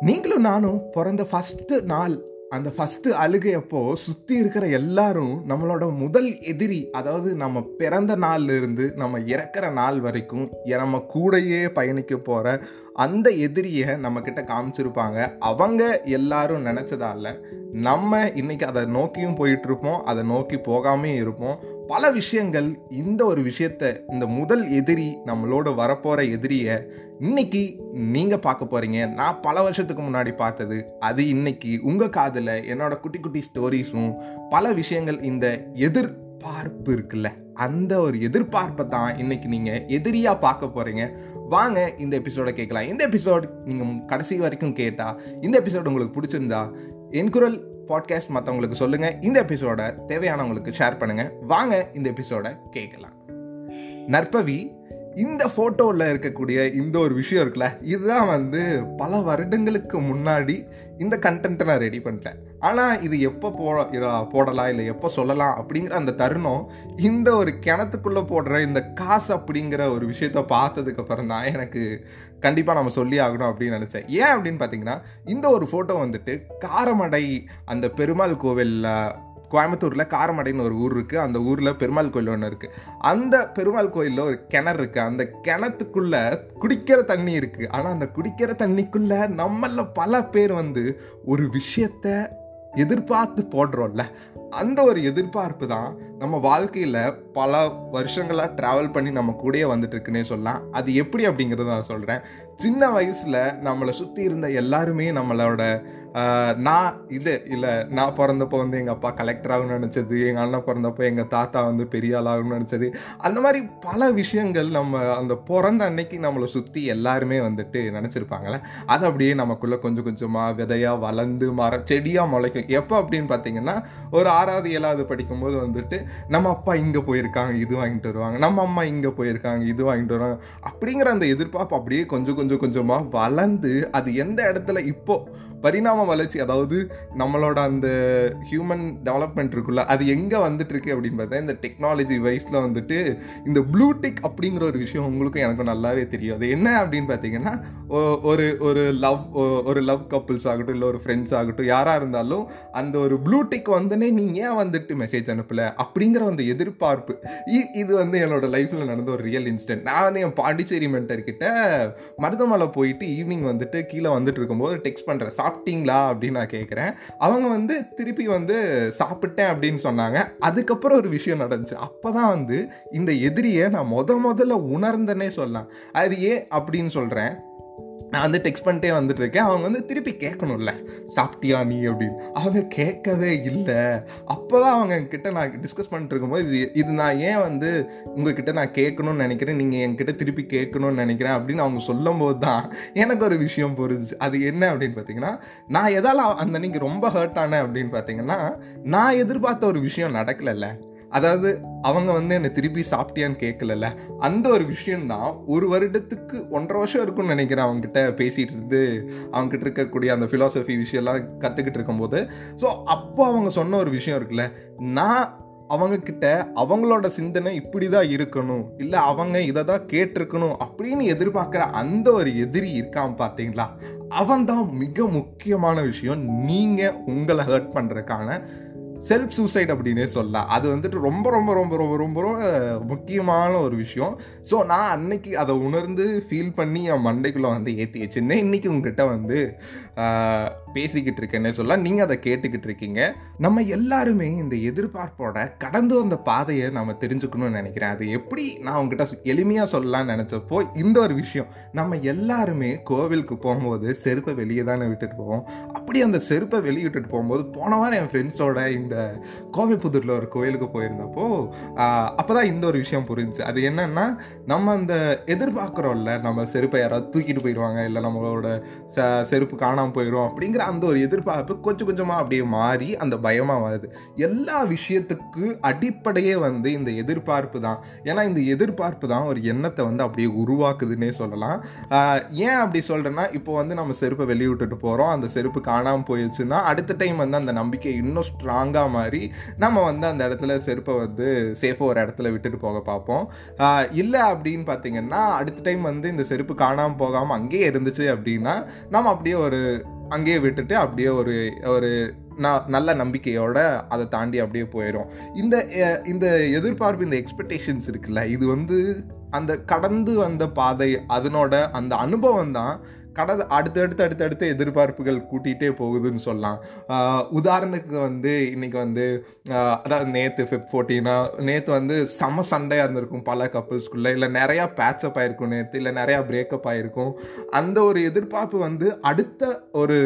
நீங்களும் நானும் பிறந்த ஃபஸ்ட்டு நாள் அந்த ஃபஸ்ட்டு அழுகையப்போ சுற்றி இருக்கிற எல்லாரும் நம்மளோட முதல் எதிரி அதாவது நம்ம பிறந்த நாள்லேருந்து நம்ம இறக்குற நாள் வரைக்கும் நம்ம கூடையே பயணிக்க போகிற அந்த எதிரியை நம்மக்கிட்ட காமிச்சிருப்பாங்க. அவங்க எல்லாரும் நினச்சதால நம்ம இன்னைக்கு அதை நோக்கியும் போயிட்டுருப்போம் அதை நோக்கி போகாமே இருப்போம். பல விஷயங்கள் இந்த ஒரு விஷயத்த இந்த முதல் எதிரி நம்மளோட வரப்போகிற எதிரியை இன்னைக்கு நீங்கள் பார்க்க போகிறீங்க நான் பல வருஷத்துக்கு முன்னாடி பார்த்தது அது இன்னைக்கு உங்கள் காதில் என்னோட குட்டி குட்டி ஸ்டோரிஸும் பல விஷயங்கள் இந்த எதிர்பார்ப்பு இருக்குல்ல அந்த ஒரு எதிர்பார்ப்பை தான் இன்னைக்கு நீங்கள் எதிரியாக பார்க்க போகிறீங்க வாங்க இந்த எபிசோட கேட்கலாம். இந்த எபிசோட் நீங்கள் கடைசி வரைக்கும் கேட்டால் இந்த எபிசோட் உங்களுக்கு பிடிச்சிருந்தா என் குரல் பாட்காஸ்ட் மற்றவங்களுக்கு சொல்லுங்கள் இந்த எபிசோட தேவையானவங்களுக்கு ஷேர் பண்ணுங்கள் வாங்க இந்த எபிசோட கேட்கலாம். நற்பவி இந்த ஃபோட்டோவில் இருக்கக்கூடிய இந்த ஒரு விஷயம் இருக்குல்ல இதுதான் வந்து பல வருடங்களுக்கு முன்னாடி இந்த கண்டென்ட்டை நான் ரெடி பண்ணிட்டேன். ஆனால் இது எப்போ போ போடலாம் இல்லை எப்போ சொல்லலாம் அப்படிங்கிற அந்த தருணம் இந்த ஒரு கிணத்துக்குள்ளே போடுற இந்த காசு அப்படிங்கிற ஒரு விஷயத்த பார்த்ததுக்கு அப்புறம் தான் எனக்கு கண்டிப்பாக நம்ம சொல்லி ஆகணும் அப்படின்னு நினச்சேன். ஏன் அப்படின்னு பார்த்தீங்கன்னா இந்த ஒரு ஃபோட்டோ வந்துட்டு காரமடை அந்த பெருமாள் கோவிலில் கோயம்புத்தூரில் காரமடைன்னு ஒரு ஊர் இருக்குது அந்த ஊரில் பெருமாள் கோயில் ஒன்று இருக்குது அந்த பெருமாள் கோயிலில் ஒரு கிணறு இருக்குது அந்த கிணத்துக்குள்ளே குடிக்கிற தண்ணி இருக்குது ஆனால் அந்த குடிக்கிற தண்ணிக்குள்ளே நம்மளில் பல பேர் வந்து ஒரு விஷயத்த எதிர்பார்த்து போடுறோம்ல. அந்த ஒரு எதிர்பார்ப்பு தான் நம்ம வாழ்க்கையில் பல வருஷங்களாக ட்ராவல் பண்ணி நம்ம கூடயே வந்துட்டுருக்குன்னே சொல்லலாம். அது எப்படி அப்படிங்கிறத நான் சொல்கிறேன் சின்ன வயசில் நம்மளை சுற்றி இருந்த எல்லாருமே நம்மளோட நான் இது இல்லை நான் பிறந்தப்போ வந்து எங்கள் அப்பா கலெக்டர் ஆகணும்னு நினச்சது எங்கள் அண்ணன் பிறந்தப்போ எங்கள் தாத்தா வந்து பெரிய ஆள் நினச்சது. அந்த மாதிரி பல விஷயங்கள் நம்ம அந்த பிறந்த அன்னைக்கு நம்மளை சுற்றி எல்லாருமே வந்துட்டு நினச்சிருப்பாங்களே அது அப்படியே நமக்குள்ளே கொஞ்சம் கொஞ்சமாக விதையாக வளர்ந்து மர செடியாக முளைக்கும். எப்போ அப்படின்னு பார்த்தீங்கன்னா ஒரு ஆறாவது ஏழாவது படிக்கும்போது வந்துட்டு நம்ம அப்பா இங்கே போயிருக்காங்க இது வாங்கிட்டு வருவாங்க. நம்ம அம்மா இங்கே போயிருக்காங்க இது வாங்கிட்டு வருவாங்க. அப்படிங்கிற அந்த எதிர்பார்ப்பு அப்படியே கொஞ்சம் கொஞ்சம் கொஞ்சமாக வளர்ந்து அது எந்த இடத்துல இப்போது பரிணாம வளர்ச்சி அதாவது நம்மளோட அந்த ஹியூமன் டெவலப்மெண்ட் இருக்குல்ல அது எங்கே வந்துட்டுருக்கு அப்படின்னு பார்த்தா இந்த டெக்னாலஜி வைஸில் வந்துட்டு இந்த ப்ளூடிக் அப்படிங்கிற ஒரு விஷயம் உங்களுக்கும் எனக்கும் நல்லாவே தெரியும் அது என்ன அப்படின்னு பார்த்தீங்கன்னா ஒரு ஒரு லவ் ஒரு லவ் கப்புள்ஸ் ஆகட்டும் இல்லை ஒரு ஃப்ரெண்ட்ஸ் ஆகட்டும் யாராக இருந்தாலும் அந்த ஒரு ப்ளூடிக் வந்துனே நீ ஏன் வந்துட்டு மெசேஜ் அனுப்பல? அப்படிங்கிற அந்த எதிர்பார்ப்பு. இது வந்து என்னோட லைஃப்பில் நடந்த ஒரு ரியல் இன்ஸ்டன்ட் நான் வந்து என் பாண்டிச்சேரி மென்டர்கிட்ட மருதமலை போயிட்டு ஈவினிங் வந்துட்டு கீழே வந்துட்டு இருக்கும்போது டெக்ஸ்ட் பண்ணுறேன் சாப்பிட்டீங்களா? அப்படின்னு நான் கேட்குறேன் அவங்க வந்து திருப்பி வந்து சாப்பிட்டேன் அப்படின்னு சொன்னாங்க. அதுக்கப்புறம் ஒரு விஷயம் நடந்துச்சு. அப்போ தான் வந்து இந்த எதிரியை நான் முத முதல்ல உணர்ந்தேனே சொல்லலாம். அது ஏன் அப்படின்னு சொல்கிறேன் நான் வந்து டெக்ஸ்ட் பண்ணிட்டே வந்துட்டுருக்கேன். அவங்க வந்து திருப்பி கேட்கணும்ல. சாப்பிட்டியா நீ அப்படின்னு. அவங்க கேட்கவே இல்லை. அப்போ தான் அவங்க கிட்ட நான் டிஸ்கஸ் பண்ணிட்டு இருக்கும்போது இது இது நான் ஏன் வந்து உங்ககிட்ட நான் கேட்கணும்னு நினைக்கிறேன்? நீங்கள் என்கிட்ட திருப்பி கேட்கணும்னு நினைக்கிறேன் அப்படின்னு அவங்க சொல்லும் போது தான் எனக்கு ஒரு விஷயம் புரிஞ்சுச்சு. அது என்ன அப்படின்னு பார்த்தீங்கன்னா நான் எதால் அந்த அன்னைக்கு ரொம்ப ஹர்ட் ஆனேன் அப்படின்னு பார்த்தீங்கன்னா நான் எதிர்பார்த்த ஒரு விஷயம் நடக்கலைல்ல. அதாவது அவங்க வந்து என்னை திருப்பி சாப்பிட்டியான்னு கேட்கலல்ல. அந்த ஒரு விஷயந்தான் ஒரு வருடத்துக்கு ஒன்றரை வருஷம் இருக்கும்னு நினைக்கிறேன் அவங்ககிட்ட பேசிகிட்டு இருந்து அவங்ககிட்ட இருக்கக்கூடிய அந்த ஃபிலாசபி விஷயம்லாம் கற்றுக்கிட்டு இருக்கும்போது. ஸோ அப்போ அவங்க சொன்ன ஒரு விஷயம் இருக்குல்ல நான் அவங்கக்கிட்ட அவங்களோட சிந்தனை இப்படி தான் இருக்கணும் இல்லை அவங்க இதை தான் கேட்டிருக்கணும் அப்படின்னு எதிர்பார்க்குற அந்த ஒரு எதிரி இருக்கான் பார்த்தீங்களா? அவன் தான் மிக முக்கியமான விஷயம். நீங்கள் உங்களை ஹர்ட் பண்ணுறதுக்கான செல்ஃப் சூசைட் அப்படின்னே சொல்லலாம். அது வந்துட்டு ரொம்ப ரொம்ப ரொம்ப ரொம்ப ரொம்ப ரொம்ப முக்கியமான ஒரு விஷயம். ஸோ நான் அன்னைக்கு அதை உணர்ந்து ஃபீல் பண்ணி என் மண்டைக்குள்ளே வந்து ஏற்றி வச்சுருந்தேன் இன்றைக்கி உங்ககிட்ட வந்து பேசிக்கிட்டு இருக்கேன்னு சொல்லலாம். நீங்கள் அதை கேட்டுக்கிட்டு இருக்கீங்க நம்ம எல்லாருமே இந்த எதிர்பார்ப்போட கடந்து வந்த பாதையை நம்ம தெரிஞ்சுக்கணும்னு நினைக்கிறேன். அது எப்படி நான் உங்ககிட்ட எளிமையாக சொல்லலாம்னு நினச்சப்போ இந்த ஒரு விஷயம். நம்ம எல்லாருமே கோவிலுக்கு போகும்போது செருப்பை வெளியே தானே விட்டுட்டு போவோம். அப்படி அந்த செருப்பை வெளியே விட்டுட்டு போகும்போது போன வாரம் என் ஃப்ரெண்ட்ஸோட இந்த கோவைப்புதூரில் ஒரு கோயிலுக்கு போயிருந்தப்போ அப்போ தான் இந்த ஒரு விஷயம் புரிஞ்சு அது என்னன்னா நம்ம அந்த எதிர்பார்க்குறோம்ல நம்ம செருப்பை யாராவது தூக்கிட்டு போயிடுவாங்க இல்லை நம்மளோட ச செருப்பு காணாமல் போயிடும் அப்படிங்கிற அந்த ஒரு எதிர்பார்ப்பு கொஞ்சம் கொஞ்சமாக அப்படியே மாறி அந்த பயமாக வருது எல்லா விஷயத்துக்கு அடிப்படையே வந்து இந்த எதிர்பார்ப்பு தான். ஏன்னா இந்த எதிர்பார்ப்பு தான் ஒரு எண்ணத்தை வந்து அப்படியே உருவாக்குதுன்னே சொல்லலாம். ஏன் அப்படி சொல்கிறேன்னா இப்போ வந்து நம்ம செருப்பை வெளியே விட்டுட்டு போகிறோம் அந்த செருப்பு காணாமல் போயிடுச்சுன்னா அடுத்த டைம் வந்து அந்த நம்பிக்கை இன்னும் ஸ்ட்ராங்காக மாறி நம்ம வந்து அந்த இடத்துல செருப்பை வந்து சேஃபாக ஒரு இடத்துல விட்டுட்டு போக பார்ப்போம். இல்லை அப்படின்னு பார்த்தீங்கன்னா அடுத்த டைம் வந்து இந்த செருப்பு காணாமல் போகாமல் அங்கேயே இருந்துச்சு அப்படின்னா நம்ம அப்படியே ஒரு அங்கேயே விட்டுட்டு அப்படியே ஒரு ஒரு ந- நல்ல நம்பிக்கையோட அதை தாண்டி அப்படியே போயிடும் இந்த இந்த எதிர்பார்ப்பு இந்த எக்ஸ்பெக்டேஷன்ஸ் இருக்குல்ல இது வந்து அந்த கடந்து வந்த பாதை அதனோட அந்த அனுபவம் தான் கடந்த அடுத்தடுத்து அடுத்தடுத்த எதிர்பார்ப்புகள் கூட்டிகிட்டே போகுதுன்னு சொல்லலாம். உதாரணத்துக்கு வந்து இன்றைக்கி வந்து அதாவது நேற்று ஃபிப் ஃபோர்டீனா நேற்று வந்து செம சண்டையாக இருந்திருக்கும் பல கப்புள்ஸ்குள்ளே இல்லை நிறையா பேட்சப் ஆகிருக்கும் நேற்று இல்லை நிறையா பிரேக்கப் ஆகிருக்கும் அந்த ஒரு எதிர்பார்ப்பு வந்து அடுத்த ஒரு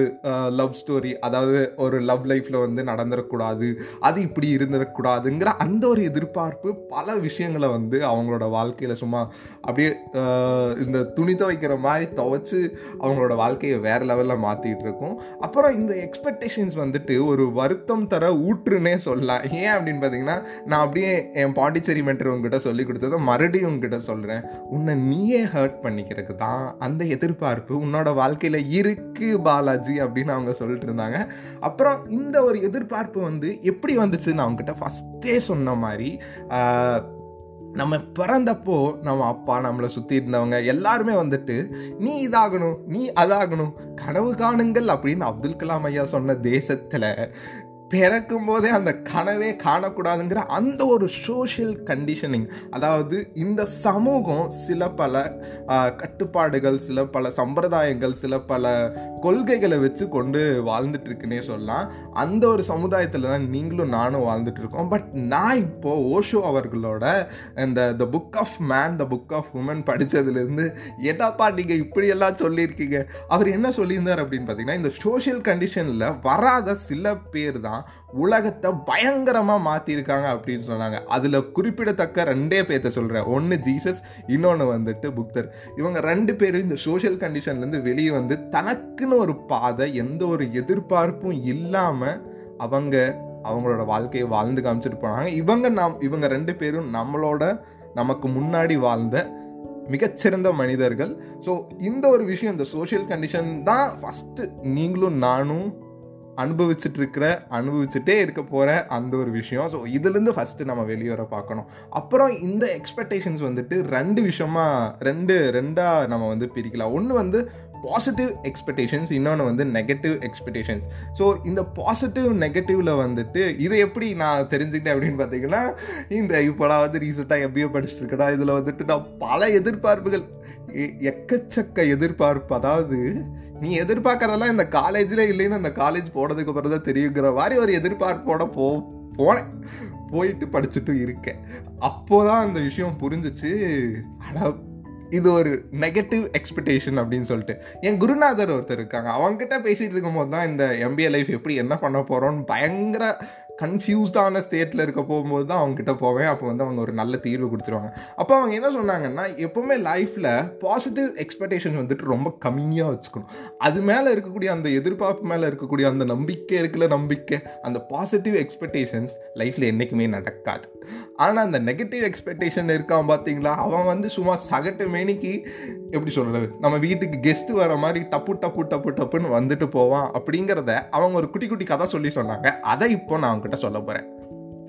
லவ் ஸ்டோரி அதாவது ஒரு லவ் லைஃப்பில் வந்து நடந்துடக்கூடாது அது இப்படி இருந்துடக்கூடாதுங்கிற அந்த ஒரு எதிர்பார்ப்பு பல விஷயங்களை வந்து அவங்களோட வாழ்க்கையில் சும்மா அப்படியே இந்த துணி துவைக்கிற மாதிரி துவைச்சு அவங்களோட வாழ்க்கையை வேறு லெவலில் மாற்றிட்டு இருக்கும். அப்புறம் இந்த எக்ஸ்பெக்டேஷன்ஸ் வந்துட்டு ஒரு வருத்தம் தர ஊற்றுன்னே சொல்லலாம். ஏன் அப்படின்னு பார்த்தீங்கன்னா நான் அப்படியே என் பாண்டிச்சேரி மென்டர் உங்ககிட்ட சொல்லி கொடுத்ததை மறுபடியும் உங்ககிட்ட சொல்கிறேன் உன்னை நீயே ஹர்ட் பண்ணிக்கிறதுக்கு தான் அந்த எதிர்பார்ப்பு உன்னோட வாழ்க்கையில் இருக்கு பாலாஜி அப்படின்னு அவங்க சொல்லிட்டு இருந்தாங்க. அப்புறம் இந்த ஒரு எதிர்பார்ப்பு வந்து எப்படி வந்துச்சுன்னு அவங்ககிட்ட ஃபஸ்ட்டே சொன்ன மாதிரி நம்ம பிறந்தப்போ நம்ம அப்பா நம்மளை சுற்றி இருந்தவங்க எல்லாருமே வந்துட்டு நீ இதாகணும் நீ அதாகணும் கனவு காணுங்கள் அப்படின்னு அப்துல் கலாம் ஐயா சொன்ன தேசத்தில் பிறக்கும் போதே அந்த கனவே காணக்கூடாதுங்கிற அந்த ஒரு சோஷியல் கண்டிஷனிங் அதாவது இந்த சமூகம் சில பல கட்டுப்பாடுகள் சில பல சம்பிரதாயங்கள் சில பல கொள்கைகளை வச்சு கொண்டு வாழ்ந்துட்டு இருக்குன்னே சொல்லலாம். அந்த ஒரு சமுதாயத்தில் தான் நீங்களும் நானும் வாழ்ந்துட்டு இருக்கோம் பட் நான் இப்போ ஓஷோ அவர்களோட இந்த the book of man the book of woman படித்ததுலேருந்து எதாப்பா நீங்கள் இப்படியெல்லாம் சொல்லியிருக்கீங்க? அவர் என்ன சொல்லியிருந்தார் அப்படின்னு பார்த்தீங்கன்னா இந்த சோஷியல் கண்டிஷனில் வராத சில பேர் தான் உலகத்தை பயங்கரமாக மாற்றிருக்காங்க அப்படின்னு சொன்னாங்க. அதில் குறிப்பிடத்தக்க ரெண்டே பேர்த்த சொல்கிறேன் ஒன்று ஜீசஸ் இன்னொன்று வந்துட்டு புக்தர் இவங்க ரெண்டு பேரும் இந்த சோஷியல் கண்டிஷன்லேருந்து வெளியே வந்து தனக்குன்னு ஒரு பாதை எந்த ஒரு எதிர்பார்ப்பும் இல்லாமல் அவங்க அவங்களோட வாழ்க்கையை வாழ்ந்து காமிச்சிட்டு போனாங்க. இவங்க நாம் இவங்க ரெண்டு பேரும் நம்மளோட நமக்கு முன்னாடி வாழ்ந்த மிகச்சிறந்த மனிதர்கள். ஸோ இந்த ஒரு விஷயம் இந்த சோஷியல் கண்டிஷன் தான் ஃபஸ்ட்டு நீங்களும் நானும் அனுபவிச்சுட்டு இருக்கிற அனுபவிச்சுட்டே இருக்க போகிற அந்த ஒரு விஷயம். ஸோ இதுலேருந்து ஃபஸ்ட்டு நம்ம வெளியே வர பார்க்கணும். அப்புறம் இந்த எக்ஸ்பெக்டேஷன்ஸ் வந்துட்டு ரெண்டு விஷயமா ரெண்டு ரெண்டாக நம்ம வந்து பிரிக்கலாம். ஒன்று வந்து பாசிட்டிவ் எக்ஸ்பெக்டேஷன்ஸ் இன்னொன்று வந்து நெகட்டிவ் எக்ஸ்பெக்டேஷன்ஸ் ஸோ இந்த பாசிட்டிவ் நெகட்டிவில் வந்துட்டு இதை எப்படி நான் தெரிஞ்சுக்கிட்டேன் அப்படின்னு பார்த்தீங்கன்னா இந்த இப்போ நான் வந்து ரீசெண்டாக எப்பயோ படிச்சுட்டு இருக்கேனா இதில் வந்துட்டு நான் பல எதிர்பார்ப்புகள் எ- எக்கச்சக்க எதிர்பார்ப்பு. அதாவது நீ எதிர்பார்க்கறதெல்லாம் இந்த காலேஜில் இல்லைன்னு அந்த காலேஜ் போனதுக்கு அப்புறம் தான் தெரியுங்கிற மாதிரி ஒரு எதிர்பார்ப்போட போ போனேன் போயிட்டு படிச்சுட்டு இருக்கேன். அப்போதான் அந்த விஷயம் புரிஞ்சிச்சு. அட இது ஒரு நெகட்டிவ் எக்ஸ்பெக்டேஷன் அப்படின்னு சொல்லிட்டு. என் குருநாதர் ஒருத்தர் இருக்காங்க. அவங்ககிட்ட பேசிகிட்டு இருக்கும்போது தான் இந்த எம்பிஏ லைஃப் எப்படி என்ன பண்ண போகிறோன்னு பயங்கர கன்ஃபியூஸ்டான ஸ்டேட்டில் இருக்க போகும்போது தான் அவங்ககிட்ட போவேன். அப்போ வந்து அவங்க ஒரு நல்ல தீர்வு கொடுத்துருவாங்க. அப்போ அவங்க என்ன சொன்னாங்கன்னா எப்போவுமே லைஃப்பில் பாசிட்டிவ் எக்ஸ்பெக்டேஷன் வந்துட்டு ரொம்ப கம்மியாக வச்சுக்கணும். அது மேலே இருக்கக்கூடிய அந்த எதிர்பார்ப்பு மேலே இருக்கக்கூடிய அந்த நம்பிக்கை இருக்குல்ல நம்பிக்கை. அந்த பாசிட்டிவ் எக்ஸ்பெக்டேஷன்ஸ் லைஃப்பில் என்றைக்குமே நடக்காது. ஆனால் அந்த நெகட்டிவ் எக்ஸ்பெக்டேஷன் இருக்கான் பார்த்தீங்களா அவன் வந்து சும்மா சகட்டு மேனிக்கு எப்படி சொல்கிறது நம்ம வீட்டுக்கு கெஸ்ட்டு வர மாதிரி டப்பு டப்பு டப்பு டப்புன்னு வந்துட்டு போவான். அப்படிங்கிறத அவங்க ஒரு குட்டி குட்டி கதை சொல்லி சொன்னாங்க. அதை இப்போ நான் அவங்ககிட்ட சொல்ல போகிறேன்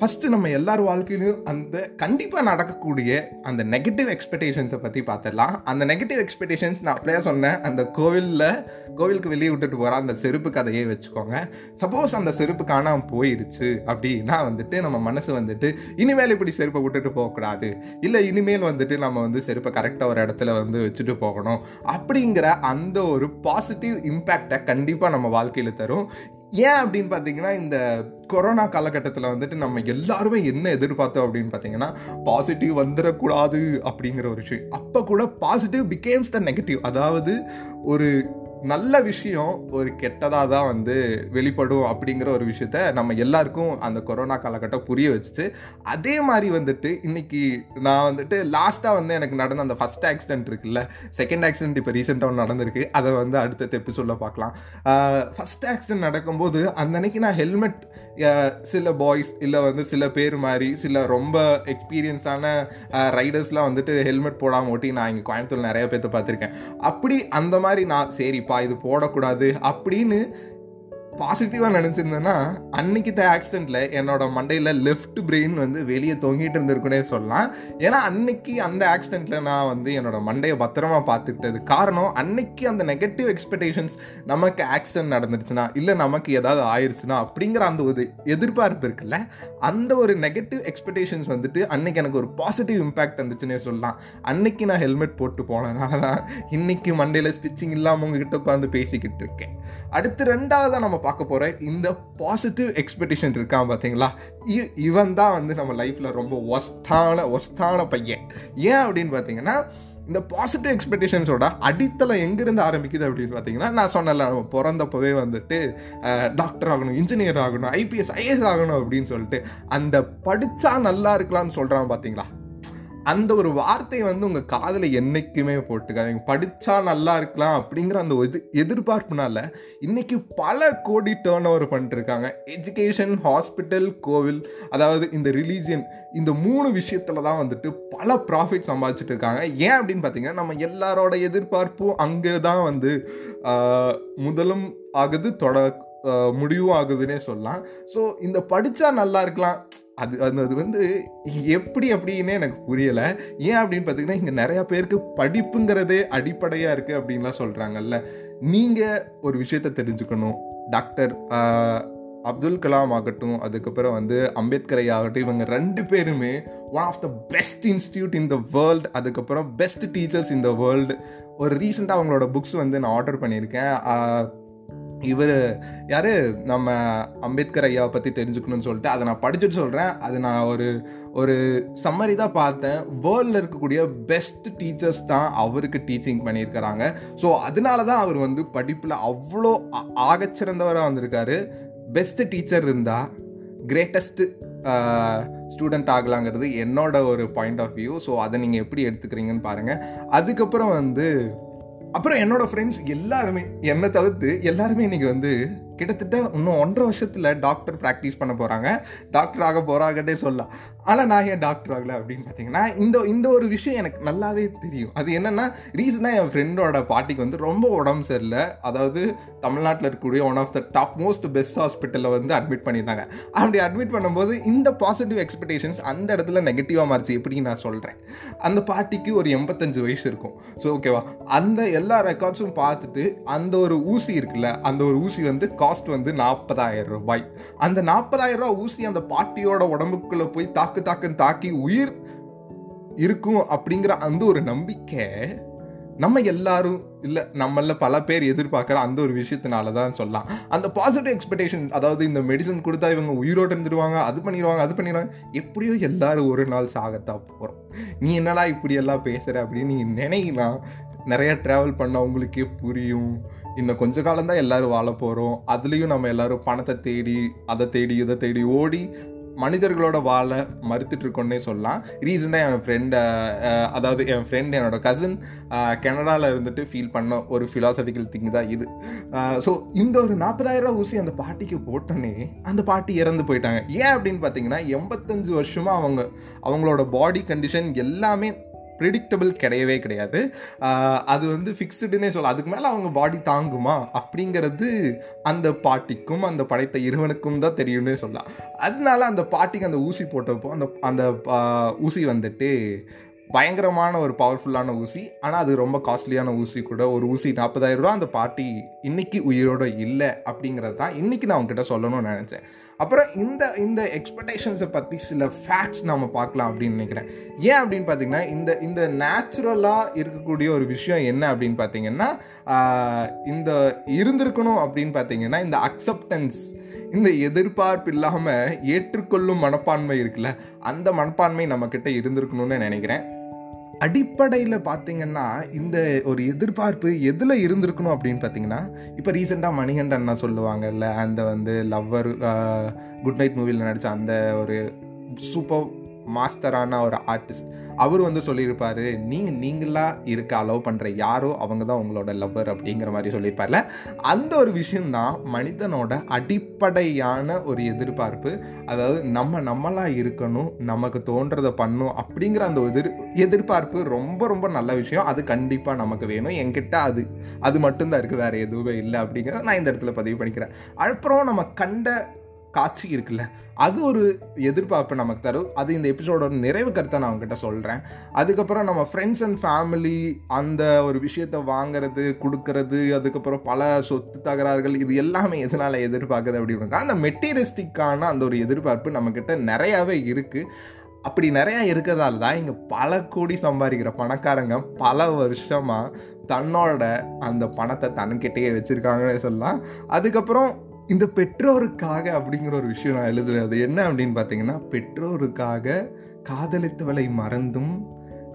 ஃபஸ்ட்டு நம்ம எல்லார் வாழ்க்கையிலும் அந்த கண்டிப்பாக நடக்கக்கூடிய அந்த நெகட்டிவ் எக்ஸ்பெக்டேஷன்ஸை பற்றி பார்த்துடலாம் அந்த நெகட்டிவ் எக்ஸ்பெக்டேஷன்ஸ் நான் அப்படியே சொன்னேன். அந்த கோவிலில் கோவிலுக்கு வெளியே விட்டுட்டு போகிற அந்த செருப்பு கதையே வச்சுக்கோங்க. சப்போஸ் அந்த செருப்பு காணாமல் போயிருச்சு அப்படின்னா வந்துட்டு நம்ம மனசு வந்துட்டு இனிமேல் இப்படி செருப்பை விட்டுட்டு போகக்கூடாது. இல்லை இனிமேல் வந்துட்டு நம்ம வந்து செருப்பை கரெக்டாக ஒரு இடத்துல வந்து வச்சுட்டு போகணும். அப்படிங்கிற அந்த ஒரு பாசிட்டிவ் இம்பேக்டை கண்டிப்பாக நம்ம வாழ்க்கையில் தரும். ஏன் அப்படின்னு பார்த்தீங்கன்னா இந்த கொரோனா காலகட்டத்தில் வந்துட்டு நம்ம எல்லாருமே என்ன எதிர்பார்த்தோம் அப்படின்னு பார்த்தீங்கன்னா பாசிட்டிவ் வந்துடக்கூடாது அப்படிங்கிற ஒரு விஷயம். அப்போ கூட பாசிட்டிவ் பிகேம்ஸ் த நெகட்டிவ் அதாவது ஒரு நல்ல விஷயம் ஒரு கெட்டதாக தான் வந்து வெளிப்படும் அப்படிங்கிற ஒரு விஷயத்த நம்ம எல்லாருக்கும் அந்த கொரோனா காலகட்டம் புரிய வச்சுட்டு அதே மாதிரி வந்துட்டு இன்னைக்கு நான் வந்துட்டு லாஸ்ட்டாக வந்து எனக்கு நடந்த அந்த ஃபஸ்ட் ஆக்சிடென்ட் இருக்குல்ல. செகண்ட் ஆக்சிடென்ட் இப்போ ரீசெண்டாக நடந்திருக்கு. அதை வந்து அடுத்த எபிசோடில் பார்க்கலாம். ஃபஸ்ட் ஆக்சிடென்ட் நடக்கும்போது அந்த அன்னைக்கு நான் ஹெல்மெட் சில பாய்ஸ் இல்லை வந்து சில பேர் மாதிரி சில ரொம்ப எக்ஸ்பீரியன்ஸான ரைடர்ஸ்லாம் வந்துட்டு ஹெல்மெட் போடாமல் ஓட்டி நான் இங்கே கோயம்புத்தூர் நிறைய பேர்த்த பார்த்துருக்கேன். அப்படி அந்த மாதிரி நான் சரிப்பா இது போடக்கூடாது. அப்படின்னு பாசிட்டிவாக நினச்சிருந்தேன்னா அன்னைக்கு த ஆக்சிடெண்ட்டில் என்னோட மண்டையில் லெஃப்ட் பிரெயின் வந்து வெளியே தொங்கிட்டு இருந்திருக்குனே சொல்லலாம். ஏன்னா அன்னைக்கு அந்த ஆக்சிடெண்ட்டில் நான் வந்து என்னோட மண்டையை பத்திரமா பார்த்துக்கிட்டது காரணம் அன்னைக்கு அந்த நெகட்டிவ் எக்ஸ்பெக்டேஷன்ஸ் நமக்கு ஆக்சிடென்ட் நடந்துருச்சுன்னா இல்லை நமக்கு ஏதாவது ஆயிடுச்சுன்னா அப்படிங்கிற அந்த ஒரு எதிர்பார்ப்பு இருக்குல்ல அந்த ஒரு நெகட்டிவ் எக்ஸ்பெக்டேஷன்ஸ் வந்துட்டு அன்னைக்கு எனக்கு ஒரு பாசிட்டிவ் இம்பேக்ட் வந்துச்சுன்னே சொல்லலாம். அன்னைக்கு நான் ஹெல்மெட் போட்டு போனதுனால தான் இன்னைக்கு மண்டையில் ஸ்டிச்சிங் இல்லாமல் உங்ககிட்ட உட்காந்து பேசிக்கிட்டு இருக்கேன். அடுத்து ரெண்டாவதாக நம்ம பார்க்க போகிற இந்த பாசிட்டிவ் எக்ஸ்பெக்டேஷன் இருக்கான் பார்த்தீங்களா? இவன் தான் வந்து நம்ம லைஃப்பில் ரொம்ப ஒஸ்தான ஒஸ்தான பையன். ஏன் அப்படின்னு பார்த்தீங்கன்னா இந்த பாசிட்டிவ் எக்ஸ்பெக்டேஷன்ஸோட அடித்தளம் எங்கேருந்து ஆரம்பிக்குது அப்படின்னு பார்த்தீங்கன்னா நான் சொன்னல நம்ம பிறந்தப்பவே வந்துட்டு டாக்டர் ஆகணும் இன்ஜினியர் ஆகணும் ஐபிஎஸ் ஐஏஎஸ் ஆகணும் அப்படின்னு சொல்லிட்டு அந்த படித்தா நல்லா இருக்கலாம்னு சொல்கிறான் பார்த்தீங்களா? அந்த ஒரு வார்த்தையை வந்து உங்கள் காதில் என்றைக்குமே போட்டுக்காதீங்க. படித்தா நல்லா இருக்கலாம் அப்படிங்கிற அந்த எது எதிர்பார்ப்புனால இன்றைக்கி பல கோடி டேர்ன் ஓவர் பண்ணிட்டுருக்காங்க எஜுகேஷன் ஹாஸ்பிட்டல் கோவில் அதாவது இந்த ரிலீஜியன் இந்த மூணு விஷயத்தில் தான் வந்துட்டு பல ப்ராஃபிட் சம்பாதிச்சுட்டு இருக்காங்க ஏன் அப்படின்னு பார்த்தீங்கன்னா நம்ம எல்லாரோட எதிர்பார்ப்பும் அங்கே தான் வந்து முதலும் ஆகுது தொட முடிவும் ஆகுதுன்னே சொல்லலாம். ஸோ இந்த படித்தா நல்லா இருக்கலாம். அது அது அது வந்து எப்படி அப்படின்னே எனக்கு புரியலை. ஏன் அப்படின்னு பார்த்தீங்கன்னா இங்கே நிறையா பேருக்கு படிப்புங்கிறதே அடிப்படையாக இருக்குது அப்படின்லாம் சொல்கிறாங்கல்ல நீங்கள் ஒரு விஷயத்த தெரிஞ்சுக்கணும். டாக்டர் அப்துல் கலாம் ஆகட்டும் அதுக்கப்புறம் வந்து அம்பேத்கர் ஆகட்டும் இவங்க ரெண்டு பேருமே one of the best institute in the world அதுக்கப்புறம் best teachers in the world ஒரு ரீசெண்டாக அவங்களோட புக்ஸ் வந்து நான் ஆர்டர் பண்ணியிருக்கேன். இவர் யார்? நம்ம அம்பேத்கர் ஐயாவை பற்றி தெரிஞ்சுக்கணும்னு சொல்லிட்டு அதை நான் படிச்சுட்டு சொல்கிறேன் அது நான் ஒரு ஒரு சம்மரி தான் பார்த்தேன். வேர்ல்டில் இருக்கக்கூடிய பெஸ்ட் டீச்சர்ஸ் தான் அவருக்கு டீச்சிங் பண்ணியிருக்கிறாங்க. ஸோ அதனால தான் அவர் வந்து படிப்பில் அவ்வளோ ஆகச்சிறந்தவராக வந்திருக்காரு. பெஸ்ட் டீச்சர் இருந்தால் கிரேட்டஸ்ட்டு ஸ்டூடெண்ட் ஆகலாங்கிறது என்னோட ஒரு பாயிண்ட் ஆஃப் வியூ ஸோ அதை நீங்கள் எப்படி எடுத்துக்கிறீங்கன்னு பாருங்கள் அதுக்கப்புறம் வந்து அப்புறம் என்னோட ஃப்ரெண்ட்ஸ் எல்லாருமே என்னை தவிர்த்து எல்லாருமே இன்னைக்கு வந்து கிட்டத்தட்ட இன்னும் ஒன்றரை வருஷத்தில் டாக்டர் ப்ராக்டிஸ் பண்ண போகிறாங்க டாக்டர் ஆக போகிறாங்கன்னே சொல்லலாம். ஆனால் நான் ஏன் டாக்டர் ஆகலை அப்படின்னு பார்த்தீங்கன்னா இந்த இந்த ஒரு விஷயம் எனக்கு நல்லாவே தெரியும். அது என்னென்னா ரீசனாக என் ஃப்ரெண்டோட பாட்டிக்கு வந்து ரொம்ப உடம்பு சரியில்லை. அதாவது தமிழ்நாட்டில் இருக்கக்கூடிய one of the top most best ஹாஸ்பிட்டலில் வந்து அட்மிட் பண்ணியிருந்தாங்க. அப்படி அட்மிட் பண்ணும்போது இந்த பாசிட்டிவ் எக்ஸ்பெக்டேஷன்ஸ் அந்த இடத்துல நெகட்டிவாக மாறிச்சு. எப்படின்னு நான் சொல்கிறேன் அந்த பாட்டிக்கு ஒரு எண்பத்தஞ்சு வயசு இருக்கும். ஸோ ஓகேவா அந்த எல்லா ரெக்கார்ட்ஸும் பார்த்துட்டு அந்த ஒரு ஊசி இருக்குல்ல அந்த ஒரு ஊசி வந்து காஸ்ட் வந்து நாற்பதாயிரம் ரூபாய். அந்த நாற்பதாயிரம் ரூபாய் ஊசி அந்த பாட்டியோட உடம்புக்குள்ளே போய் தாக்கு தாக்குன்னு தாக்கி உயிர் இருக்கும் அப்படிங்கிற அந்த ஒரு நம்பிக்கை நம்ம எல்லாரும் இல்லை நம்மள பல பேர் எதிர்பார்க்குற அந்த ஒரு விஷயத்தினால தான் சொல்லலாம். அந்த பாசிட்டிவ் எக்ஸ்பெக்டேஷன் அதாவது இந்த மெடிசன் கொடுத்தா இவங்க உயிரோடு இருந்துடுவாங்க அது பண்ணிடுவாங்க அது பண்ணிடுவாங்க எப்படியோ எல்லாரும் ஒரு நாள் சாகத்தான் போகிறோம் நீ என்னடா இப்படியெல்லாம் பேசுகிற அப்படின்னு நீ நினைக்கலாம். நிறையா ட்ராவல் பண்ண உங்களுக்கே புரியும். இன்னும் கொஞ்ச காலம் தான் எல்லாரும் வாழ போகிறோம் அதுலேயும் நம்ம எல்லாரும் பணத்தை தேடி அதை தேடி இதை தேடி ஓடி மனிதர்களோட வாழ மறுத்துட்டு இருக்கோன்னே சொல்லலாம். ரீசெண்டாக என் ஃப்ரெண்டை அதாவது என் ஃப்ரெண்ட் என்னோட கசின் கனடாவில் இருந்துட்டு ஃபீல் பண்ண ஒரு ஃபிலாசபிக்கல் திங் தான் இது. ஸோ இந்த ஒரு நாற்பதாயிரம் ரூபா ஊசி அந்த பாட்டிக்கு போட்டோன்னே அந்த பாட்டி இறந்து போயிட்டாங்க. ஏன் அப்படின்னு பார்த்தீங்கன்னா எண்பத்தஞ்சு வருஷமாக அவங்க அவங்களோட பாடி கண்டிஷன் எல்லாமே ப்ரிடிக்டபிள் கிடையவே கிடையாது. அது வந்து ஃபிக்ஸ்டுன்னே சொல்ல அதுக்கு மேலே அவங்க பாடி தாங்குமா? அப்படிங்கிறது அந்த பாட்டிக்கும் அந்த படைத்த இருவனுக்கும் தான் தெரியும்னே சொல்லலாம். அதனால அந்த பாட்டிக்கு அந்த ஊசி போட்டப்போ அந்த அந்த ஊசி வந்துட்டு பயங்கரமான ஒரு பவர்ஃபுல்லான ஊசி. ஆனால் அது ரொம்ப காஸ்ட்லியான ஊசி கூட. ஒரு ஊசி நாற்பதாயிரம் ரூபா அந்த பாட்டி இன்றைக்கி உயிரோட இல்லை அப்படிங்கிறது தான் இன்னைக்கு நான் அவங்ககிட்ட சொல்லணும்னு நினச்சேன். அப்புறம் இந்த இந்த எக்ஸ்பெக்டேஷன்ஸை பற்றி சில ஃபேக்ட்ஸ் நம்ம பார்க்கலாம் அப்படின்னு நினைக்கிறேன். ஏன் அப்படின்னு பார்த்தீங்கன்னா இந்த இந்த நேச்சுரலாக இருக்கக்கூடிய ஒரு விஷயம் என்ன அப்படின்னு பார்த்தீங்கன்னா இந்த இருந்திருக்கணும் அப்படின்னு பார்த்தீங்கன்னா இந்த அக்செப்டன்ஸ் இந்த எதிர்பார்ப்பு இல்லாமல் ஏற்றுக்கொள்ளும் மனப்பான்மை இருக்குல்ல அந்த மனப்பான்மை நம்மக்கிட்ட இருந்திருக்கணும்னு நினைக்கிறேன். அடிப்படையில் பார்த்தீங்கன்னா இந்த ஒரு எதிர்பார்ப்பு எதில் இருந்திருக்கணும் அப்படின்னு பார்த்தீங்கன்னா இப்போ ரீசெண்டாக மணிகண்டன் அண்ணா சொல்லுவாங்கல்ல அந்த வந்து லவ்வர் குட் நைட் மூவியில் நடித்த அந்த ஒரு சூப்பர் மாஸ்டரான ஒரு ஆர்டிஸ்ட். அவர் வந்து சொல்லியிருப்பார் நீங்கள் நீங்களாக இருக்க அலோவ் பண்ணுற யாரோ அவங்க தான் உங்களோட லவ்வர் அப்படிங்கிற மாதிரி சொல்லியிருப்பார்ல. அந்த ஒரு விஷயந்தான் மனிதனோட அடிப்படையான ஒரு எதிர்பார்ப்பு. அதாவது நம்ம நம்மளாக இருக்கணும் நமக்கு தோன்றதை பண்ணும் அப்படிங்கிற அந்த எதிர் எதிர்பார்ப்பு ரொம்ப ரொம்ப நல்ல விஷயம். அது கண்டிப்பாக நமக்கு வேணும். என்கிட்ட அது அது மட்டும்தான் இருக்குது வேறு எதுவுமே இல்லை அப்படிங்கிறத நான் இந்த இடத்துல பதிவு பண்ணிக்கிறேன். அப்புறம் நம்ம கண்ட காட்சி இருக்குல்ல அது ஒரு எதிர்பார்ப்பு நமக்கு தரும். அது இந்த எபிசோடோட நிறைவு கருத்தை நான் உங்ககிட்ட சொல்கிறேன் அதுக்கப்புறம் நம்ம ஃப்ரெண்ட்ஸ் அண்ட் ஃபேமிலி அந்த ஒரு விஷயத்தை வாங்குறது கொடுக்கறது அதுக்கப்புறம் பல சொத்து தகராறுகள் இது எல்லாமே எதனால் எதிர்பார்க்குது அப்படின்னு அந்த மெட்டீரியலிஸ்டிக்கான அந்த ஒரு எதிர்பார்ப்பு நம்மக்கிட்ட நிறையாவே இருக்குது அப்படி நிறையா இருக்கிறதால தான் இங்கே பல கோடி சம்பாதிக்கிற பணக்காரங்க பல வருஷமாக தன்னோட அந்த பணத்தை தன்கிட்டையே வச்சுருக்காங்கன்னு சொல்லலாம். அதுக்கப்புறம் இந்த பெற்றோருக்காக அப்படிங்கிற ஒரு விஷயம் நான் எழுதுறேன். அது என்ன அப்படின்னு பார்த்தீங்கன்னா பெற்றோருக்காக காதலித்தவளை மறந்தும்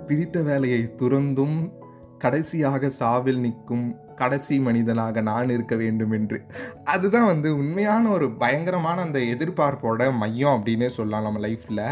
பிடித்த வேலையை துறந்தும் கடைசியாக சாவில் நிற்கும் கடைசி மனிதனாக நான் இருக்க வேண்டும் என்று. அதுதான் வந்து உண்மையான ஒரு பயங்கரமான அந்த எதிர்பார்ப்போட மையம் அப்படின்னே சொல்லலாம் நம்ம லைஃப்பில்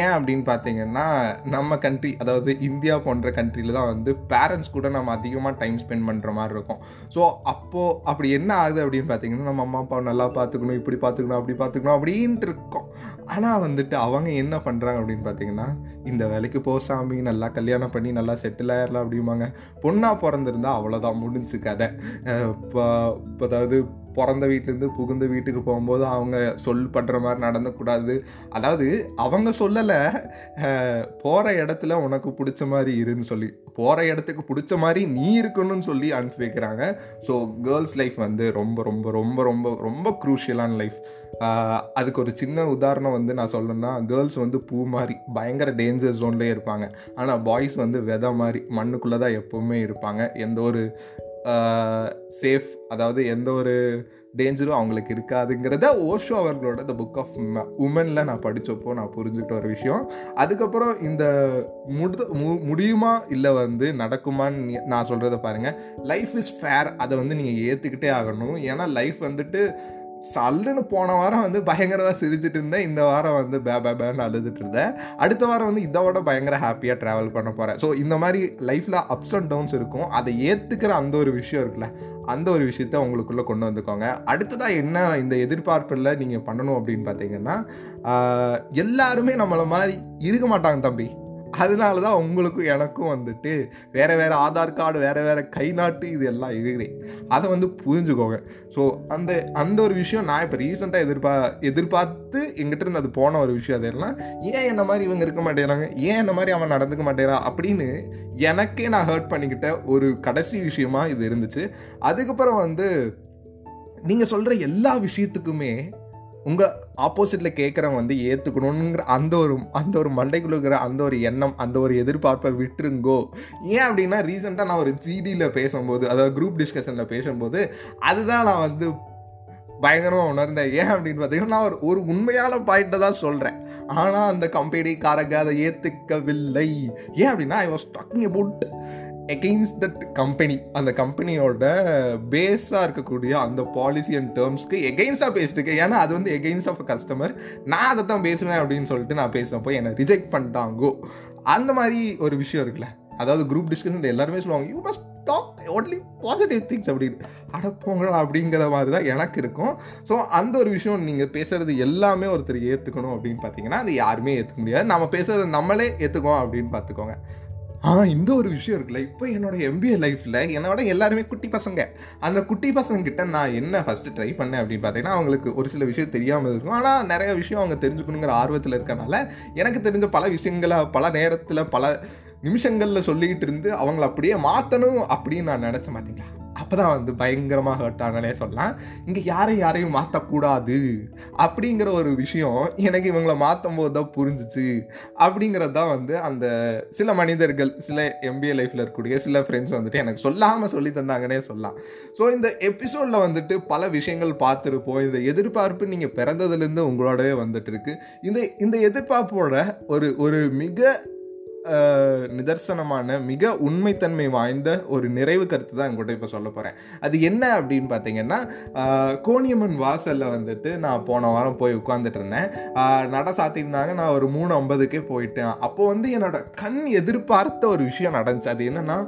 ஏன் அப்படின்னு பார்த்தீங்கன்னா நம்ம கண்ட்ரி அதாவது இந்தியா போன்ற கண்ட்ரியில் தான் வந்து பேரண்ட்ஸ் கூட நம்ம அதிகமாக டைம் ஸ்பெண்ட் பண்ணுற மாதிரி இருக்கும். ஸோ அப்போது அப்படி என்ன ஆகுது அப்படின்னு பார்த்தீங்கன்னா நம்ம அம்மா அப்பா நல்லா பார்த்துக்கணும் இப்படி பார்த்துக்கணும் அப்படி பார்த்துக்கணும் அப்படின்ட்டு இருக்கோம். ஆனால் வந்துட்டு அவங்க என்ன பண்ணுறாங்க அப்படின்னு பார்த்தீங்கன்னா இந்த வேலைக்கு போ சாமி நல்லா கல்யாணம் பண்ணி நல்லா செட்டில் ஆயிடலாம் அப்படிம்பாங்க. பொண்ணாக பிறந்திருந்தா அவ்வளோதான் முடிஞ்சு கதை இப்போ இப்போ அதாவது பிறந்த வீட்டிலேருந்து புகுந்த வீட்டுக்கு போகும்போது அவங்க சொல் படுற மாதிரி நடந்தக்கூடாது. அதாவது அவங்க சொல்லலை போகிற இடத்துல உனக்கு பிடிச்ச மாதிரி இருன்னு சொல்லி போகிற இடத்துக்கு பிடிச்ச மாதிரி நீ இருக்கணும்னு சொல்லி அனுப்பி வைக்கிறாங்க. ஸோ கேர்ள்ஸ் லைஃப் வந்து ரொம்ப ரொம்ப ரொம்ப ரொம்ப ரொம்ப க்ரூஷியலான லைஃப் அதுக்கு ஒரு சின்ன உதாரணம் வந்து நான் சொல்லணும்னா கேர்ள்ஸ் வந்து பூ மாதிரி பயங்கர டேஞ்சர் ஜோன்லேயே இருப்பாங்க. ஆனால் பாய்ஸ் வந்து விதை மாதிரி மண்ணுக்குள்ளே தான் எப்போவுமே இருப்பாங்க. எந்த ஒரு சேஃப் அதாவது எந்த ஒரு டேஞ்சரும் அவங்களுக்கு இருக்காதுங்கிறத ஓஷோ அவர்களோட த புக் ஆஃப் உமனில் நான் படித்தப்போ நான் புரிஞ்சுக்கிட்ட ஒரு விஷயம். அதுக்கப்புறம் இந்த முடு மு முடியுமா இல்லை வந்து நடக்குமான்னு நான் சொல்கிறத பாருங்கள் லைஃப் இஸ் ஃபேர் அதை வந்து நீங்கள் ஏற்றுக்கிட்டே ஆகணும். ஏன்னா லைஃப் வந்துட்டு சல்லுன்னு போன வாரம் வந்து பயங்கரமாக சிரிச்சிட்டு இருந்தேன். இந்த வாரம் வந்து பே பே பேன்னு அழுதுட்டு இருந்தேன். அடுத்த வாரம் வந்து இதோட பயங்கர ஹாப்பியாக ட்ராவல் பண்ண போகிறேன் ஸோ இந்த மாதிரி லைஃப்பில் அப்ஸ் அண்ட் டவுன்ஸ் இருக்கும். அதை ஏற்றுக்கிற அந்த ஒரு விஷயம் இருக்குல்ல அந்த ஒரு விஷயத்த உங்களுக்குள்ளே கொண்டு வந்துக்கோங்க. அடுத்ததாக என்ன இந்த எதிர்பார்ப்பில் நீங்கள் பண்ணணும் அப்படின்னு பார்த்தீங்கன்னா எல்லாருமே நம்மளை மாதிரி இருக்க மாட்டாங்க தம்பி. அதனால தான் உங்களுக்கும் எனக்கும் வந்துட்டு வேறு வேறு ஆதார் கார்டு வேறு வேறு கை நாட்டு இது எல்லாம் இருக்குது அதை வந்து புரிஞ்சுக்கோங்க. ஸோ அந்த அந்த ஒரு விஷயம் நான் இப்போ ரீசெண்டாக எதிர்பா எதிர்பார்த்து எங்கிட்ட இருந்து அது போன ஒரு விஷயம் அது எல்லாம் ஏன் என்ன மாதிரி இவங்க இருக்க மாட்டேறாங்க ஏன் என்ன மாதிரி அவன் நடந்துக்க மாட்டேறான் அப்படின்னு எனக்கே நான் ஹர்ட் பண்ணிக்கிட்ட ஒரு கடைசி விஷயமா இது இருந்துச்சு. அதுக்கப்புறம் வந்து நீங்கள் சொல்கிற எல்லா விஷயத்துக்குமே உங்கள் ஆப்போசிட்டில் கேட்குறவங்க வந்து ஏற்றுக்கணுங்கிற அந்த ஒரு அந்த ஒரு மண்டைக்குள்ள இருக்கிற அந்த ஒரு எண்ணம் அந்த ஒரு எதிர்பார்ப்பை விட்டுருங்கோ. ஏன் அப்படின்னா ரீசெண்டாக நான் ஒரு சிடியில் பேசும்போது அதாவது குரூப் டிஸ்கஷனில் பேசும்போது அதுதான் நான் வந்து பயங்கரமாக உணர்ந்தேன். ஏன் அப்படின்னு பார்த்தீங்கன்னா நான் ஒரு ஒரு உண்மையான பாயிண்ட்டை தான் சொல்கிறேன் ஆனால் அந்த கம்பெனிக்காரங்க அதை ஏற்றுக்கவில்லை ஏன் அப்படின்னா I was talking about against that company அந்த கம்பெனியோட பேஸாக இருக்கக்கூடிய அந்த பாலிசி அண்ட் டேர்ம்ஸ்க்கு எகெயின்ஸ்டாக பேசிட்டு ஏன்னா அது வந்து எகெயின்ஸ்ட் ஆஃப் கஸ்டமர் நான் அதை தான் பேசுவேன் அப்படின்னு சொல்லிட்டு நான் பேசினப்போ என்னை ரிஜெக்ட் பண்ணிட்டாங்கோ. அந்த மாதிரி ஒரு விஷயம் இருக்குல்ல. அதாவது குரூப் டிஸ்கஷன் எல்லாருமே சொல்லுவாங்க you must talk only positive things அப்படின்னு. அடப்போங்க அப்படிங்கிற மாதிரி தான் எனக்கு இருக்கும். ஸோ அந்த ஒரு விஷயம் நீங்கள் பேசுகிறது எல்லாமே ஒருத்தர் ஏற்றுக்கணும் அப்படின்னு பார்த்தீங்கன்னா அது யாருமே ஏற்றுக்க முடியாது. நம்ம பேசுகிறது நம்மளே ஏற்றுக்கோம் அப்படின்னு பார்த்துக்கோங்க ஆ இந்த ஒரு விஷயம் இருக்குல்ல. இப்போ என்னோட எம்பிஏ லைஃப்பில் என்னோட எல்லாருமே குட்டி பசங்க. அந்த குட்டி பசங்கக்கிட்ட நான் என்ன ஃபஸ்ட்டு ட்ரை பண்ணேன் அப்படின்னு பார்த்தீங்கன்னா அவங்களுக்கு ஒரு சில விஷயம் தெரியாமல் இருக்கும். ஆனால் நிறைய விஷயம் அவங்க தெரிஞ்சுக்கணுங்கிற ஆர்வத்தில் இருக்கனால எனக்கு தெரிஞ்ச பல விஷயங்களை பல நேரத்தில் பல நிமிஷங்களில் சொல்லிக்கிட்டு இருந்து அவங்கள அப்படியே மாற்றணும் அப்படின்னு நான் நினச்சேன் பார்த்தீங்களா அப்போ தான் வந்து பயங்கரமாக ஹர்ட் ஆனனே சொல்லலாம். இங்கே யாரையும் யாரையும் மாற்றக்கூடாது அப்படிங்கிற ஒரு விஷயம் எனக்கு இவங்களை மாற்றும் போது தான் புரிஞ்சிச்சு. அப்படிங்கிறது தான் வந்து அந்த சில மனிதர்கள் சில எம்பிஏ லைஃப்பில் இருக்கக்கூடிய சில ஃப்ரெண்ட்ஸ் வந்துட்டு எனக்கு சொல்லாமல் சொல்லி தந்தாங்கன்னே சொல்லலாம். ஸோ இந்த எபிசோடில் வந்துட்டு பல விஷயங்கள் பார்த்துருப்போம். இந்த எதிர்பார்ப்பு நீங்கள் பிறந்ததுலேருந்து உங்களோடவே வந்துட்டு இருக்கு. இந்த இந்த எதிர்பார்ப்போட ஒரு ஒரு மிக நிதர்சனமான மிக உண்மைத்தன்மை வாய்ந்த ஒரு நிறைவு கருத்து தான் என்கிட்ட இப்போ சொல்ல போகிறேன் அது என்ன அப்படின்னு பார்த்தீங்கன்னா கோணியம்மன் வாசலில் வந்துட்டு நான் போன வாரம் போய் உட்காந்துட்டு இருந்தேன். நட சாத்தியிருந்தாங்க. நான் ஒரு மூணு ஐம்பதுக்கே போயிட்டேன். அப்போ வந்து என்னோட கண் எதிர்பார்த்த ஒரு விஷயம் நடந்துச்சு. அது என்னன்னா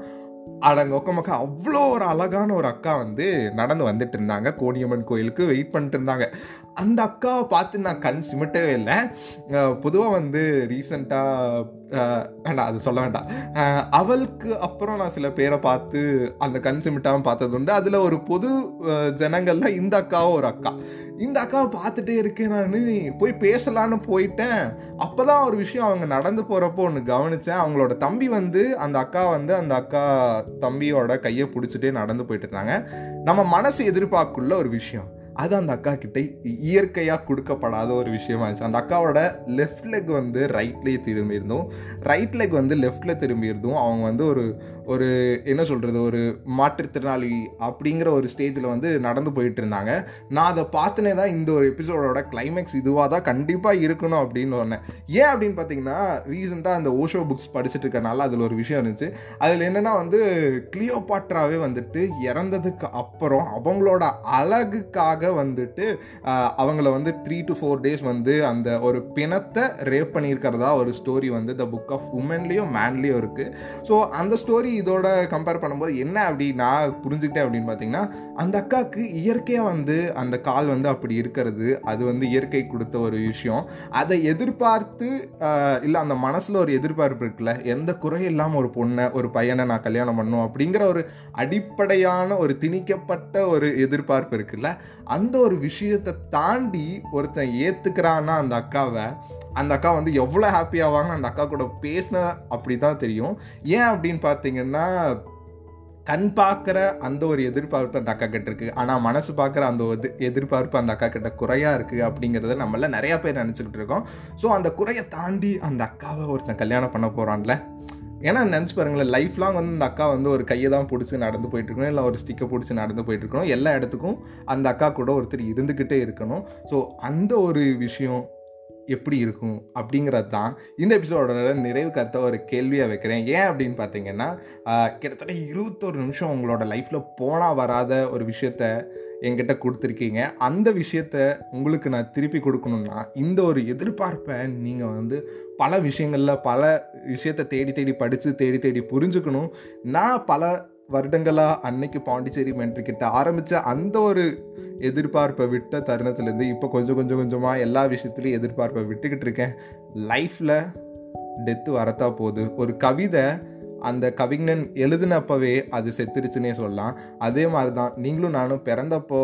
அடங்க ஒக்கமக்கா அவ்வளோ ஒரு அழகான ஒரு அக்கா வந்து நடந்து வந்துட்டு இருந்தாங்க. கோணியம்மன் கோயிலுக்கு வெயிட் பண்ணிட்டு இருந்தாங்க. அந்த அக்காவை பார்த்து நான் கண் சிமிட்டவே இல்லை. பொதுவாக வந்து ரீசண்டாக வேண்டாம் அது சொல்ல வேண்டாம். அவளுக்கு அப்புறம் நான் சில பேரை பார்த்து அந்த கண் சிமிட்டாமல் பார்த்தது உண்டு. அதில் ஒரு பொது ஜனங்களில் இந்த அக்காவும் ஒரு அக்கா. இந்த அக்காவை பார்த்துட்டே இருக்கேன் நான் போய் பேசலான்னு போயிட்டேன். அப்போ தான் ஒரு விஷயம் அவங்க நடந்து போகிறப்போ ஒன்று கவனித்தேன் அவங்களோட தம்பி வந்து அந்த அக்கா வந்து அந்த அக்கா தம்பியோட கையை பிடிச்சிட்டே நடந்து போயிட்டு இருந்தாங்க. நம்ம மனசு எதிர்பார்க்குள்ள ஒரு விஷயம். அது அந்த அக்கா கிட்ட இயற்கையாக கொடுக்கப்படாத ஒரு விஷயமா இருந்துச்சு. அந்த அக்காவோட லெஃப்ட் லெக் வந்து ரைட்லேயே திரும்பியிருந்தோம். ரைட் லெக் வந்து லெஃப்டில் திரும்பியிருந்தோம். அவங்க வந்து ஒரு ஒரு என்ன சொல்கிறது ஒரு மாற்றுத்திறனாளி அப்படிங்கிற ஒரு ஸ்டேஜில் வந்து நடந்து போயிட்டு இருந்தாங்க. நான் அதை பார்த்துனே தான் இந்த ஒரு எபிசோடோட கிளைமேக்ஸ் இதுவாக தான் கண்டிப்பாக இருக்கணும் அப்படின்னு சொன்னேன். ஏன் அப்படின்னு பார்த்தீங்கன்னா ரீசெண்டாக அந்த ஓஷோ புக்ஸ் படிச்சுட்டு இருக்கனால அதில் ஒரு விஷயம் இருந்துச்சு. அதில் என்னென்னா வந்து கிளியோபாட்ராவே வந்துட்டு இறந்ததுக்கு அப்புறம் அவங்களோட அழகுக்காக வந்துட்டு அவங்கள வந்து த்ரீ டு ஃபோர் டேஸ் வந்து அந்த ஒரு பிணத்தை ரேப் பண்ணியிருக்கிறதா ஒரு ஸ்டோரி வந்து த புக் ஆஃப் உமன்லேயும் மேன்லேயும் இருக்குது ஸோ அந்த ஸ்டோரி இதோட கம்பேர் பண்ணும்போது என்ன அப்படி நான் புரிஞ்சுக்கிட்டேன் அப்படின்னு பார்த்தீங்கன்னா அந்த அக்காவுக்கு இயற்கையாக வந்து அந்த கால் வந்து அப்படி இருக்கிறது. அது வந்து இயற்கை கொடுத்த ஒரு விஷயம். அதை எதிர்பார்த்து இல்லை அந்த மனசில் ஒரு எதிர்பார்ப்பு இருக்குல்ல எந்த குறையும் இல்லாமல் ஒரு பொண்ணை ஒரு பையனை நான் கல்யாணம் பண்ணும் அப்படிங்கிற ஒரு அடிப்படையான ஒரு திணிக்கப்பட்ட ஒரு எதிர்பார்ப்பு இருக்குல்ல அந்த ஒரு விஷயத்தை தாண்டி ஒருத்தன் ஏற்றுக்கிறான்னா அந்த அக்காவை அந்த அக்கா வந்து எவ்வளோ ஹாப்பி ஆவாங்க அந்த அக்கா கூட பேசின அப்படி தான் தெரியும். ஏன் அப்படின்னு பார்த்தீங்கன்னா கண் பார்க்குற அந்த ஒரு எதிர்பார்ப்பு அந்த அக்கா கிட்ட இருக்குது ஆனால் மனசு பார்க்குற அந்த ஒரு எதிர்பார்ப்பு அந்த அக்கா கிட்ட குறையாக இருக்குது அப்படிங்கிறத நம்மள நிறையா பேர் நினச்சிக்கிட்டு இருக்கோம். ஸோ அந்த குறையை தாண்டி அந்த அக்காவை ஒருத்தன் கல்யாணம் பண்ண போகிறான்ல ஏன்னா நினச்சி பாருங்களேன் லைஃப் லாங் வந்து அந்த அக்கா வந்து ஒரு கையை தான் பிடிச்சி நடந்து போயிட்டு இருக்கணும் இல்லை ஒரு ஸ்டிக்கை பிடிச்சி நடந்து போயிட்டுருக்கணும். எல்லா இடத்துக்கும் அந்த அக்கா கூட ஒருத்தர் இருந்துக்கிட்டே இருக்கணும். ஸோ அந்த ஒரு விஷயம் எப்படி இருக்கும் அப்படிங்கிறது தான் இந்த எபிசோடோட நிறைவு கருத்தை ஒரு கேள்வியாக வைக்கிறேன். ஏன் அப்படின்னு பார்த்தீங்கன்னா கிட்டத்தட்ட இருபத்தொரு நிமிஷம் உங்களோட லைஃப்பில் போனால் வராத ஒரு விஷயத்த என்கிட்ட கொடுத்துருக்கீங்க. அந்த விஷயத்த உங்களுக்கு நான் திருப்பி கொடுக்கணும்னா இந்த ஒரு எதிர்பார்ப்பை நீங்கள் வந்து பல விஷயங்களில் பல விஷயத்தை தேடி தேடி படித்து தேடி தேடி புரிஞ்சுக்கணும். நான் பல வருடங்களாக அன்னைக்கு பாண்டிச்சேரி மென்ட்ரி ஆரம்பித்த அந்த ஒரு எதிர்பார்ப்பை விட்ட தருணத்துலேருந்து இப்போ கொஞ்சம் கொஞ்சம் கொஞ்சமாக எல்லா விஷயத்துலையும் எதிர்பார்ப்பை விட்டுக்கிட்டு இருக்கேன். லைஃப்பில் டெத்து வரத்தா போகுது. ஒரு கவிதை அந்த கவிஞன் எழுதினப்பவே அது செத்துருச்சுன்னே சொல்லலாம். அதே மாதிரி தான் நீங்களும் நானும் பிறந்தப்போ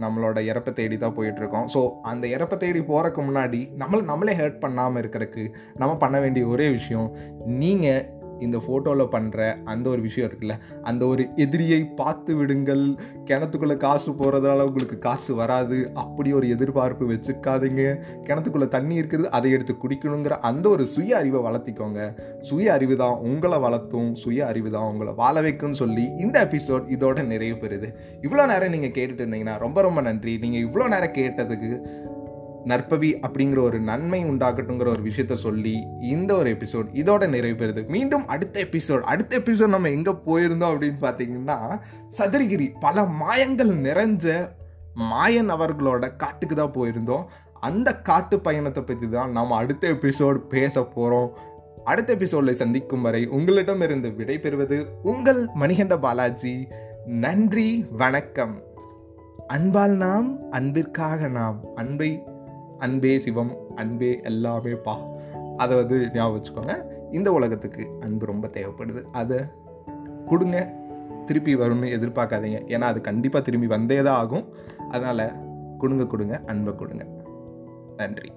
நம்மளோட இறப்பை தேடி தான் போயிட்டுருக்கோம். ஸோ அந்த இறப்பை தேடி போகிறக்கு முன்னாடி நம்மளை நம்மளே ஹர்ட் பண்ணாமல் இருக்கிறதுக்கு நம்ம பண்ண வேண்டிய ஒரே விஷயம் நீங்கள் இந்த ஃபோட்டோவில் பண்ணுற அந்த ஒரு விஷயம் இருக்குல்ல அந்த ஒரு எதிரியை பார்த்து விடுங்கள். கிணத்துக்குள்ளே காசு போகிறதால உங்களுக்கு காசு வராது. அப்படி ஒரு எதிர்பார்ப்பு வச்சுக்காதீங்க. கிணத்துக்குள்ளே தண்ணி இருக்கிறது அதை எடுத்து குடிக்கணுங்கிற அந்த ஒரு சுய அறிவை வளர்த்திக்கோங்க. சுய அறிவு தான் உங்களை வளர்த்தும். சுய அறிவு தான் உங்களை வாழ வைக்கும்னு சொல்லி இந்த எபிசோட் இதோட நிறைவு பெறுது. இவ்வளோ நேரம் நீங்கள் கேட்டுட்டு இருந்தீங்கன்னா ரொம்ப ரொம்ப நன்றி. நீங்கள் இவ்வளோ நேரம் கேட்டதுக்கு நற்பவி அப்படிங்கிற ஒரு நன்மை உண்டாகட்டுங்கிற ஒரு விஷயத்த சொல்லி இந்த ஒரு எபிசோட் இதோட நிறைவு பெறுது. மீண்டும் அடுத்த எபிசோட் அடுத்த எபிசோட் நம்ம எங்கே போயிருந்தோம் அப்படின்னு பார்த்தீங்கன்னா சதுரகிரி பல மாயங்கள் நிறைஞ்ச மாயன் அவர்களோட காட்டுக்கு தான் போயிருந்தோம். அந்த காட்டு பயணத்தை பற்றி தான் நாம் அடுத்த எபிசோட் பேச போகிறோம் அடுத்த எபிசோடில் சந்திக்கும் வரை உங்களிடமிருந்து விடைபெறுவது உங்கள் மணிகண்ட பாலாஜி. நன்றி வணக்கம். அன்பால் நாம் அன்பிற்காக நாம் அன்பை அன்பே சிவம் அன்பே எல்லாமே பா அதை வந்து ஞாபகம் வச்சுக்கோங்க. இந்த உலகத்துக்கு அன்பு ரொம்ப தேவைப்படுது. அதை கொடுங்க. திருப்பி வரும்னு எதிர்பார்க்காதீங்க. ஏன்னா அது கண்டிப்பாக திரும்பி வந்தே தான் ஆகும். அதனால் கொடுங்க கொடுங்க அன்பை கொடுங்க. நன்றி.